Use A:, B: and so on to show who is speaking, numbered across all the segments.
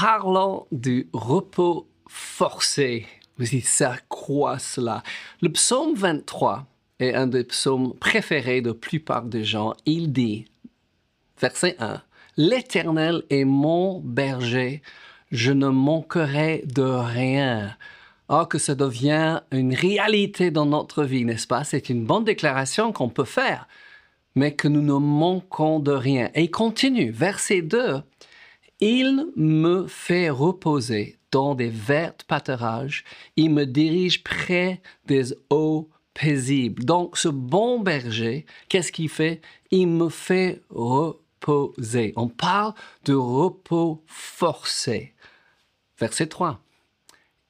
A: parlant du repos forcé. Vous dites, ça quoi cela Le psaume 23 est un des psaumes préférés de la plupart des gens. Il dit, verset 1, L'Éternel est mon berger, je ne manquerai de rien. Oh, que ça devient une réalité dans notre vie, n'est-ce pas? C'est une bonne déclaration qu'on peut faire, mais que nous ne manquons de rien. Et il continue, verset 2, Il me fait reposer dans des verts pâturages, il me dirige près des eaux paisibles. Donc ce bon berger, qu'est-ce qu'il fait? Il me fait reposer. On parle de repos forcé. Verset 3.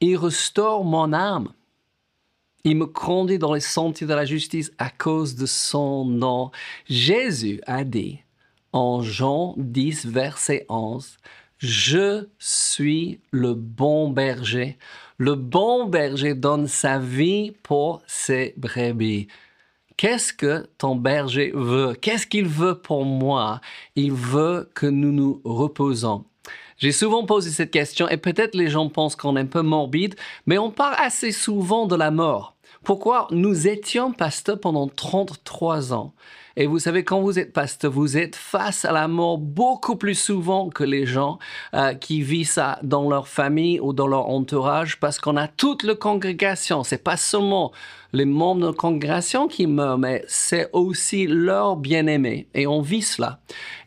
A: Il restaure mon âme. Il me conduit dans les sentiers de la justice à cause de son nom. Jésus a dit en Jean 10, verset 11, Je suis le bon berger. Le bon berger donne sa vie pour ses brebis. Qu'est-ce que ton berger veut? Qu'est-ce qu'il veut pour moi? Il veut que nous nous reposons. J'ai souvent posé cette question et peut-être les gens pensent qu'on est un peu morbide, mais on parle assez souvent de la mort. Pourquoi Nous étions pasteurs pendant 33 ans? Et vous savez, quand vous êtes pasteur, vous êtes face à la mort beaucoup plus souvent que les gens euh, qui vivent ça dans leur famille ou dans leur entourage, parce qu'on a toute la congrégation. C'est pas seulement les membres de la congrégation qui meurent, mais c'est aussi leurs bien-aimés. Et on vit cela.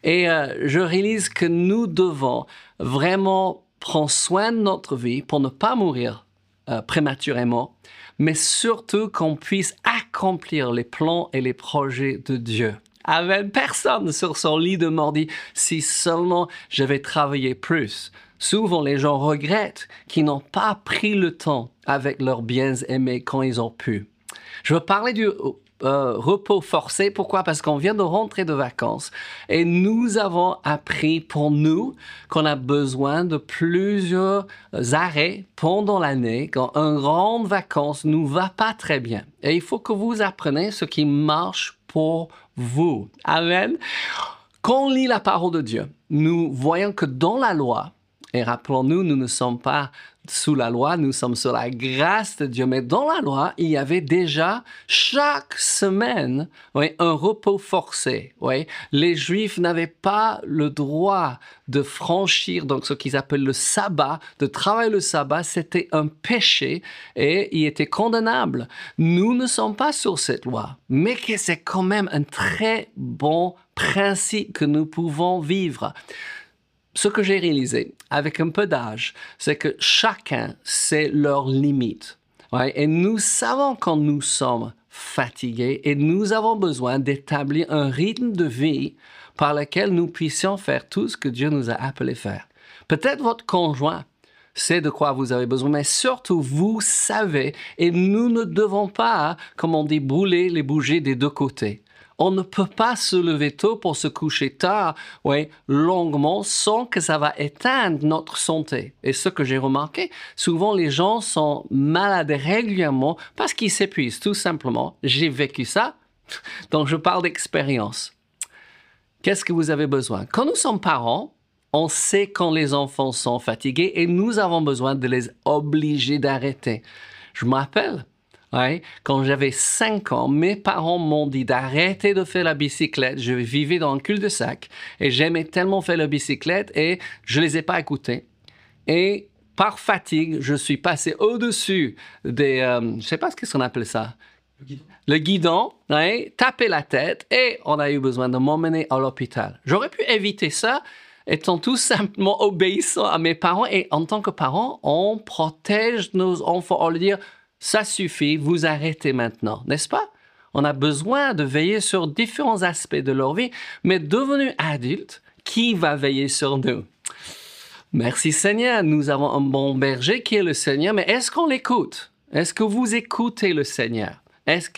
A: Et euh, je réalise que nous devons vraiment prendre soin de notre vie pour ne pas mourir euh, prématurément, mais surtout qu'on puisse accomplir les plans et les projets de Dieu. Avec personne sur son lit de mort dit si seulement je vais travailler plus. Souvent, les gens regrettent qu'ils n'ont pas pris le temps avec leurs biens aimés quand ils ont pu. Je veux parler du euh, repos forcé. Pourquoi? Parce qu'on vient de rentrer de vacances et nous avons appris pour nous qu'on a besoin de plusieurs arrêts pendant l'année quand une grande vacances nous va pas très bien. Et il faut que vous appreniez ce qui marche pour vous. Amen. Quand on lit la parole de Dieu, nous voyons que dans la loi, et rappelons-nous, nous ne sommes pas sous la loi, nous sommes sous la grâce de Dieu. Mais dans la loi, il y avait déjà chaque semaine un repos forcé. Les Juifs n'avaient pas le droit de franchir donc ce qu'ils appellent le sabbat, de travailler le sabbat, c'était un péché et il était condamnable. Nous ne sommes pas sur cette loi, mais que c'est quand même un très bon principe que nous pouvons vivre ce que j'ai réalisé avec un peu d'âge, c'est que chacun sait leurs limites. Et nous savons quand nous sommes fatigués et nous avons besoin d'établir un rythme de vie par lequel nous puissions faire tout ce que Dieu nous a appelé faire. Peut-être votre conjoint sait de quoi vous avez besoin, mais surtout vous savez, et nous ne devons pas, comme on dit, brûler les bougies des deux côtés. On ne peut pas se lever tôt pour se coucher tard, oui, longuement, sans que ça va éteindre notre santé. Et ce que j'ai remarqué, souvent les gens sont malades régulièrement parce qu'ils s'épuisent, tout simplement. J'ai vécu ça, donc je parle d'expérience. Qu'est-ce que vous avez besoin? Quand nous sommes parents, on sait quand les enfants sont fatigués et nous avons besoin de les obliger d'arrêter. Je me rappelle, quand j'avais 5 ans, mes parents m'ont dit d'arrêter de faire la bicyclette. Je vivais dans un cul-de-sac et j'aimais tellement faire la bicyclette et je les ai pas écoutés. Et par fatigue, je suis passé au-dessus des, euh, je sais pas ce qu'on appelle ça. Le guidon. Le guidon, taper la tête et on a eu besoin de m'emmener à l'hôpital. J'aurais pu éviter ça étant tout simplement obéissant à mes parents et en tant que parent, on protège nos enfants. On leur dit ça suffit, vous arrêtez maintenant, n'est-ce pas? On a besoin de veiller sur différents aspects de leur vie, mais devenu adulte, qui va veiller sur nous? Merci Seigneur, nous avons un bon berger qui est le Seigneur, mais est-ce qu'on l'écoute? Est-ce que vous écoutez le Seigneur? Est-ce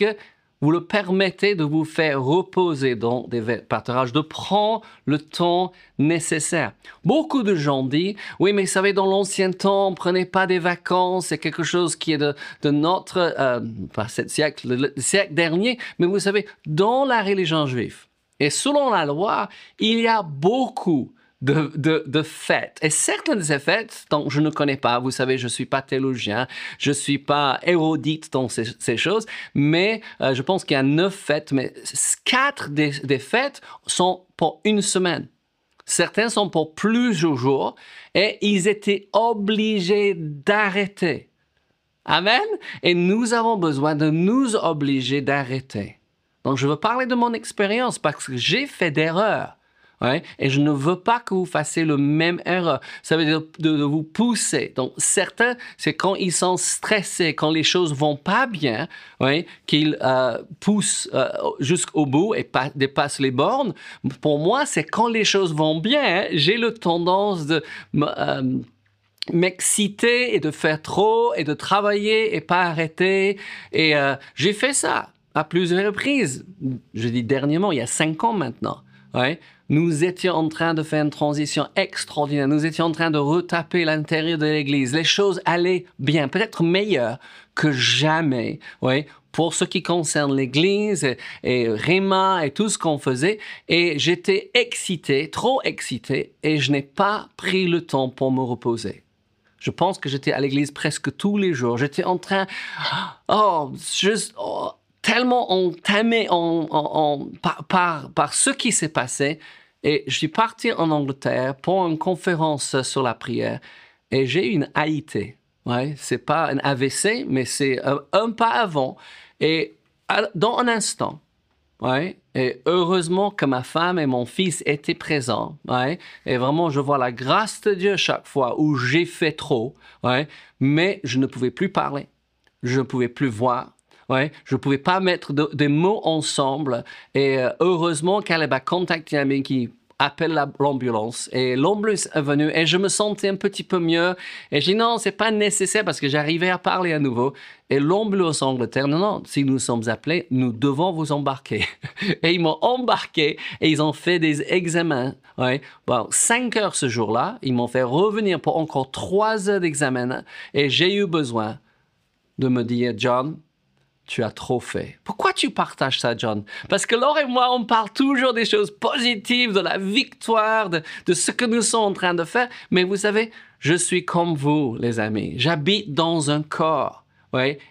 A: vous le permettez de vous faire reposer dans des pâturages, de prendre le temps nécessaire. Beaucoup de gens disent, oui, mais vous savez, dans l'ancien temps, on prenait pas des vacances, c'est quelque chose qui est de, notre, euh, pas ce siècle, le siècle dernier, mais vous savez, dans la religion juive, et selon la loi, il y a beaucoup de, fêtes. Et certaines de ces fêtes, dont je ne connais pas, vous savez, je ne suis pas théologien, je ne suis pas érudite dans ces, ces choses, mais euh, je pense qu'il y a neuf fêtes, mais quatre des, des fêtes sont pour une semaine. Certains sont pour plusieurs jours et ils étaient obligés d'arrêter. Amen. Et nous avons besoin de nous obliger d'arrêter. Donc, je veux parler de mon expérience parce que j'ai fait d'erreurs. Et je ne veux pas que vous fassiez le même erreur. Ça veut dire de, vous pousser. Donc, certains, c'est quand ils sont stressés, quand les choses vont pas bien, qu'ils euh, poussent euh, jusqu'au bout et dépassent les bornes. Pour moi, c'est quand les choses vont bien, j'ai le tendance de euh, m'exciter et de faire trop et de travailler et pas arrêter. Et j'ai fait ça à plusieurs reprises. Je dis dernièrement, il y a cinq ans maintenant. Nous étions en train de faire une transition extraordinaire. Nous étions en train de retaper l'intérieur de l'Église. Les choses allaient bien, peut-être meilleures que jamais. Pour ce qui concerne l'Église et, et Réma et tout ce qu'on faisait. Et j'étais excité, trop excité, et je n'ai pas pris le temps pour me reposer. Je pense que j'étais à l'église presque tous les jours. J'étais en train, oh, juste, oh, tellement entamé en, par, ce qui s'est passé. Et je suis parti en Angleterre pour une conférence sur la prière et j'ai une AIT. Ouais, c'est pas un AVC, mais c'est un, pas avant. Et dans un instant, ouais, et heureusement que ma femme et mon fils étaient présents. Ouais, et vraiment, je vois la grâce de Dieu chaque fois où j'ai fait trop. Ouais, mais je ne pouvais plus parler. Je ne pouvais plus voir. Ouais, je ne pouvais pas mettre des mots ensemble. Et euh, heureusement, Caleb a contacté un ami qui appelle l'ambulance et l'ambulance est venue et je me sentais un petit peu mieux et j'ai dit non c'est pas nécessaire parce que j'arrivais à parler à nouveau et l'ambulance Angleterre non non si nous sommes appelés nous devons vous embarquer et ils m'ont embarqué et ils ont fait des examens bon cinq heures ce jour-là ils m'ont fait revenir pour encore trois heures d'examen et j'ai eu besoin de me dire John tu as trop fait. Pourquoi tu partages ça, John? Parce que Laure et moi, on parle toujours des choses positives, de la victoire, de, ce que nous sommes en train de faire. Mais vous savez, je suis comme vous, les amis. J'habite dans un corps.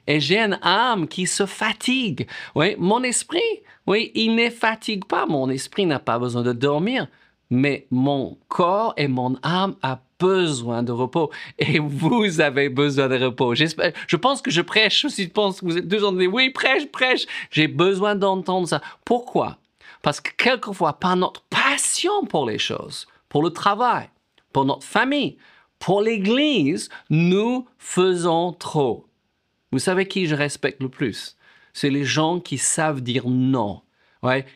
A: Et j'ai une âme qui se fatigue. Oui, mon esprit, oui, il ne fatigue pas. Mon esprit n'a pas besoin de dormir mais mon corps et mon âme a besoin de repos et vous avez besoin de repos. J'espère, je pense que je prêche. Si je pense que vous êtes deux de oui, prêche, prêche. J'ai besoin d'entendre ça. Pourquoi? Parce que quelquefois, par notre passion pour les choses, pour le travail, pour notre famille, pour l'Église, nous faisons trop. Vous savez qui je respecte le plus? C'est les gens qui savent dire non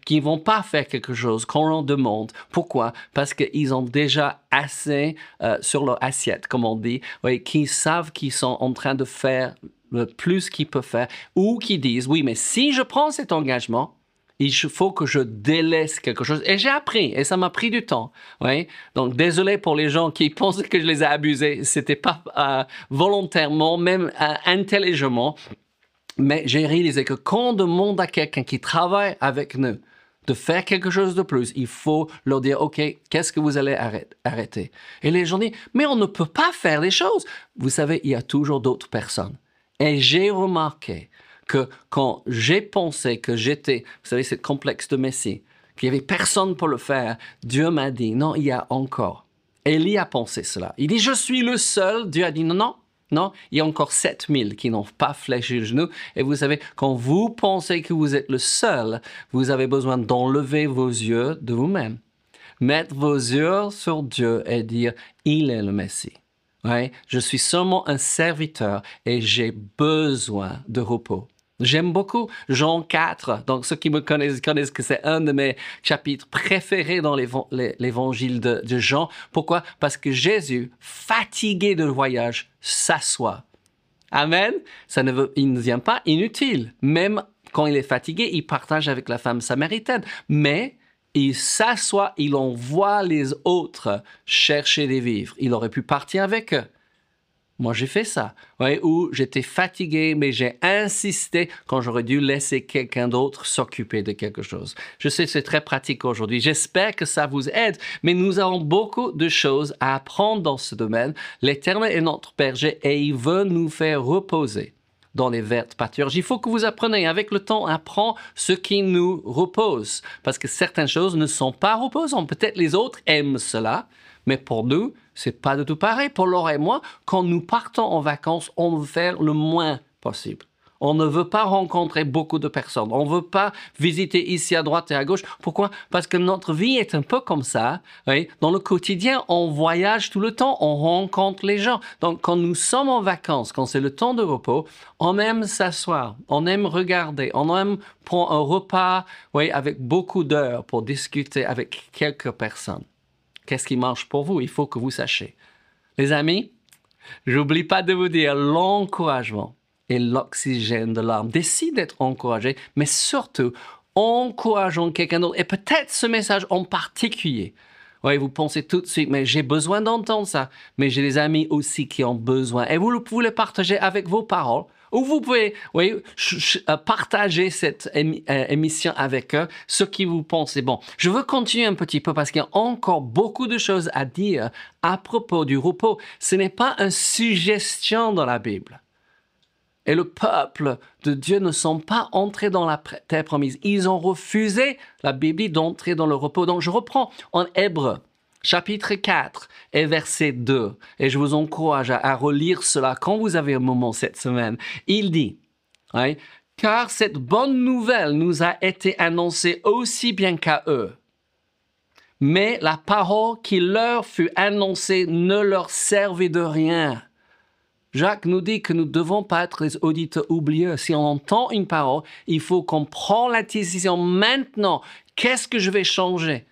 A: qui ne vont pas faire quelque chose qu'on leur demande. Pourquoi? Parce qu'ils ont déjà assez euh, sur leur assiette, comme on dit, ouais, qui savent qu'ils sont en train de faire le plus qu'ils peuvent faire, ou qui disent, oui, mais si je prends cet engagement, il faut que je délaisse quelque chose. Et j'ai appris, et ça m'a pris du temps. Donc, désolé pour les gens qui pensaient que je les ai abusés. C'était pas euh, volontairement, même euh, intelligemment. Mais j'ai réalisé que quand on demande à quelqu'un qui travaille avec nous de faire quelque chose de plus, il faut leur dire, OK, qu'est-ce que vous allez arrêter? Et les gens disent, mais on ne peut pas faire les choses. Vous savez, il y a toujours d'autres personnes. Et j'ai remarqué que quand j'ai pensé que j'étais, vous savez, c'est complexe de Messie, qu'il n'y avait personne pour le faire, Dieu m'a dit, non, il y a encore. Élie a pensé cela. Il dit, je suis le seul. Dieu a dit, non, non, non, il y a encore 7000 qui n'ont pas fléchi le genou. Et vous savez, quand vous pensez que vous êtes le seul, vous avez besoin d'enlever vos yeux de vous-même. Mettre vos yeux sur Dieu et dire, il est le Messie. Je suis seulement un serviteur et j'ai besoin de repos. J'aime beaucoup Jean 4. Donc, ceux qui me connaissent connaissent que c'est un de mes chapitres préférés dans l'évangile de, Jean. Pourquoi? Parce que Jésus, fatigué de voyage, s'assoit. Amen. Ça ne il ne vient pas inutile. Même quand il est fatigué, il partage avec la femme samaritaine. Mais il s'assoit, il envoie les autres chercher des vivres. Il aurait pu partir avec eux. Moi, j'ai fait ça. Ouais, où j'étais fatigué, mais j'ai insisté quand j'aurais dû laisser quelqu'un d'autre s'occuper de quelque chose. Je sais, c'est très pratique aujourd'hui. J'espère que ça vous aide, mais nous avons beaucoup de choses à apprendre dans ce domaine. L'Éternel est notre berger et il veut nous faire reposer dans les vertes pâturages. Il faut que vous appreniez avec le temps, apprendre ce qui nous repose. Parce que certaines choses ne sont pas reposantes. Peut-être les autres aiment cela, mais pour nous, c'est pas du tout pareil. Pour Laura et moi, quand nous partons en vacances, on veut faire le moins possible. On ne veut pas rencontrer beaucoup de personnes. On ne veut pas visiter ici à droite et à gauche. Pourquoi? Parce que notre vie est un peu comme ça. Dans le quotidien, on voyage tout le temps, on rencontre les gens. Donc, quand nous sommes en vacances, quand c'est le temps de repos, on aime s'asseoir, on aime regarder, on aime prendre un repas oui, avec beaucoup d'heures pour discuter avec quelques personnes. Qu'est-ce qui marche pour vous Il faut que vous sachiez. Les amis, j'oublie pas de vous dire l'encouragement et l'oxygène de l'âme. Décide d'être encouragé, mais surtout, encourageons quelqu'un d'autre. Et peut-être ce message en particulier. Oui, vous pensez tout de suite, mais j'ai besoin d'entendre ça. Mais j'ai des amis aussi qui ont besoin. Et vous pouvez le partager avec vos paroles ou vous pouvez oui, euh, partager cette euh, émission avec eux, ce qui vous pensez. Bon, je veux continuer un petit peu parce qu'il y a encore beaucoup de choses à dire à propos du repos. Ce n'est pas une suggestion dans la Bible. Et le peuple de Dieu ne sont pas entrés dans la terre promise. Ils ont refusé, la Bible, d'entrer dans le repos. Donc je reprends en hébreu chapitre 4 et verset 2. Et je vous encourage à, relire cela quand vous avez un moment cette semaine. Il dit, car cette bonne nouvelle nous a été annoncée aussi bien qu'à eux. Mais la parole qui leur fut annoncée ne leur servait de rien. Jacques nous dit que nous ne devons pas être des auditeurs oublieux. Si on entend une parole, il faut qu'on prenne la décision maintenant. Qu'est-ce que je vais changer?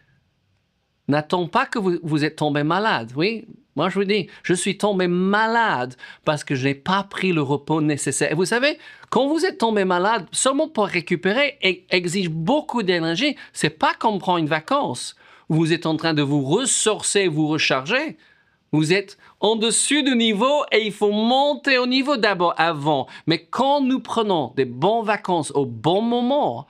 A: N'attends pas que vous, vous êtes tombé malade. Oui, moi je vous dis, je suis tombé malade parce que je n'ai pas pris le repos nécessaire. Et vous savez, quand vous êtes tombé malade, seulement pour récupérer exige beaucoup d'énergie. C'est pas comme prendre une vacance. Vous êtes en train de vous ressourcer, vous recharger. Vous êtes en dessus du niveau et il faut monter au niveau d'abord avant. Mais quand nous prenons des bonnes vacances au bon moment,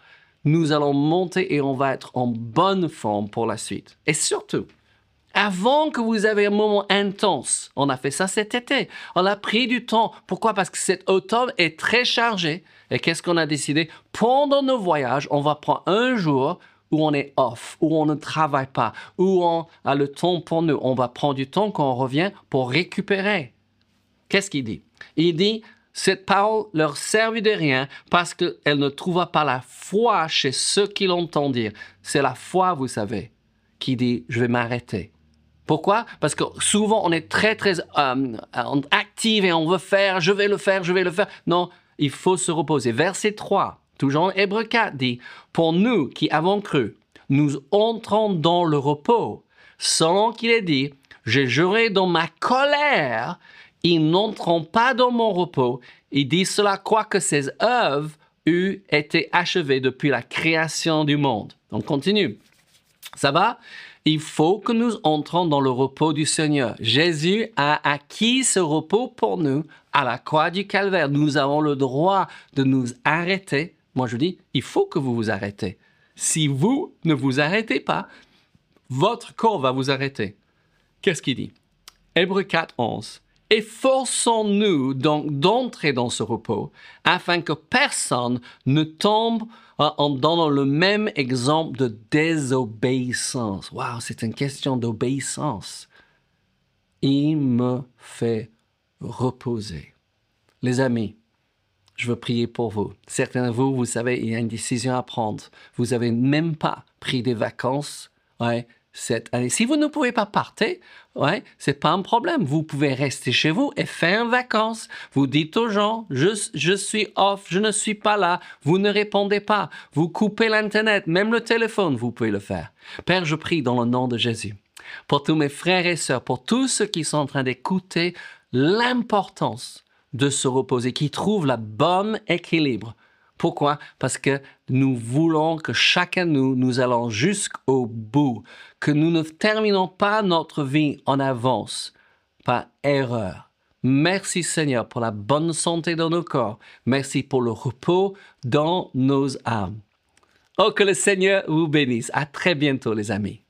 A: nous allons monter et on va être en bonne forme pour la suite. Et surtout, avant que vous ayez un moment intense, on a fait ça cet été, on a pris du temps. Pourquoi? Parce que cet automne est très chargé. Et qu'est-ce qu'on a décidé? Pendant nos voyages, on va prendre un jour où on est off, où on ne travaille pas, où on a le temps pour nous. On va prendre du temps quand on revient pour récupérer. Qu'est-ce qu'il dit? Il dit, cette parole leur servit de rien parce qu'elle ne trouva pas la foi chez ceux qui l'entendent dire. C'est la foi, vous savez, qui dit je vais m'arrêter. Pourquoi? Parce que souvent on est très très euh, actif et on veut faire, je vais le faire, je vais le faire. Non, il faut se reposer. Verset 3, toujours en Hébreu 4, dit Pour nous qui avons cru, nous entrons dans le repos, selon qu'il est dit J'ai juré dans ma colère ils n'entreront pas dans mon repos. Il dit cela quoique ses œuvres euent été achevées depuis la création du monde. On continue. Ça va? Il faut que nous entrons dans le repos du Seigneur. Jésus a acquis ce repos pour nous à la croix du calvaire. Nous avons le droit de nous arrêter. Moi, je dis, il faut que vous vous arrêtez. Si vous ne vous arrêtez pas, votre corps va vous arrêter. Qu'est-ce qu'il dit? Hébreu 4, 11. Efforçons-nous donc d'entrer dans ce repos afin que personne ne tombe en donnant le même exemple de désobéissance. Waouh, c'est une question d'obéissance. Il me fait reposer. Les amis, je veux prier pour vous. Certains de vous, vous savez, il y a une décision à prendre. Vous n'avez même pas pris des vacances. Ouais, cette année. Si vous ne pouvez pas partir, ouais, c'est pas un problème. Vous pouvez rester chez vous et faire une vacances. Vous dites aux gens, je, je suis off, je ne suis pas là. Vous ne répondez pas. Vous coupez l'Internet, même le téléphone, vous pouvez le faire. Père, je prie dans le nom de Jésus. Pour tous mes frères et sœurs, pour tous ceux qui sont en train d'écouter l'importance de se reposer, qui trouvent la bonne équilibre pourquoi? Parce que nous voulons que chacun de nous, nous allons jusqu'au bout, que nous ne terminons pas notre vie en avance par erreur, Merci Seigneur pour la bonne santé dans nos corps. Merci pour le repos dans nos âmes. Oh, que le Seigneur vous bénisse. À très bientôt les amis.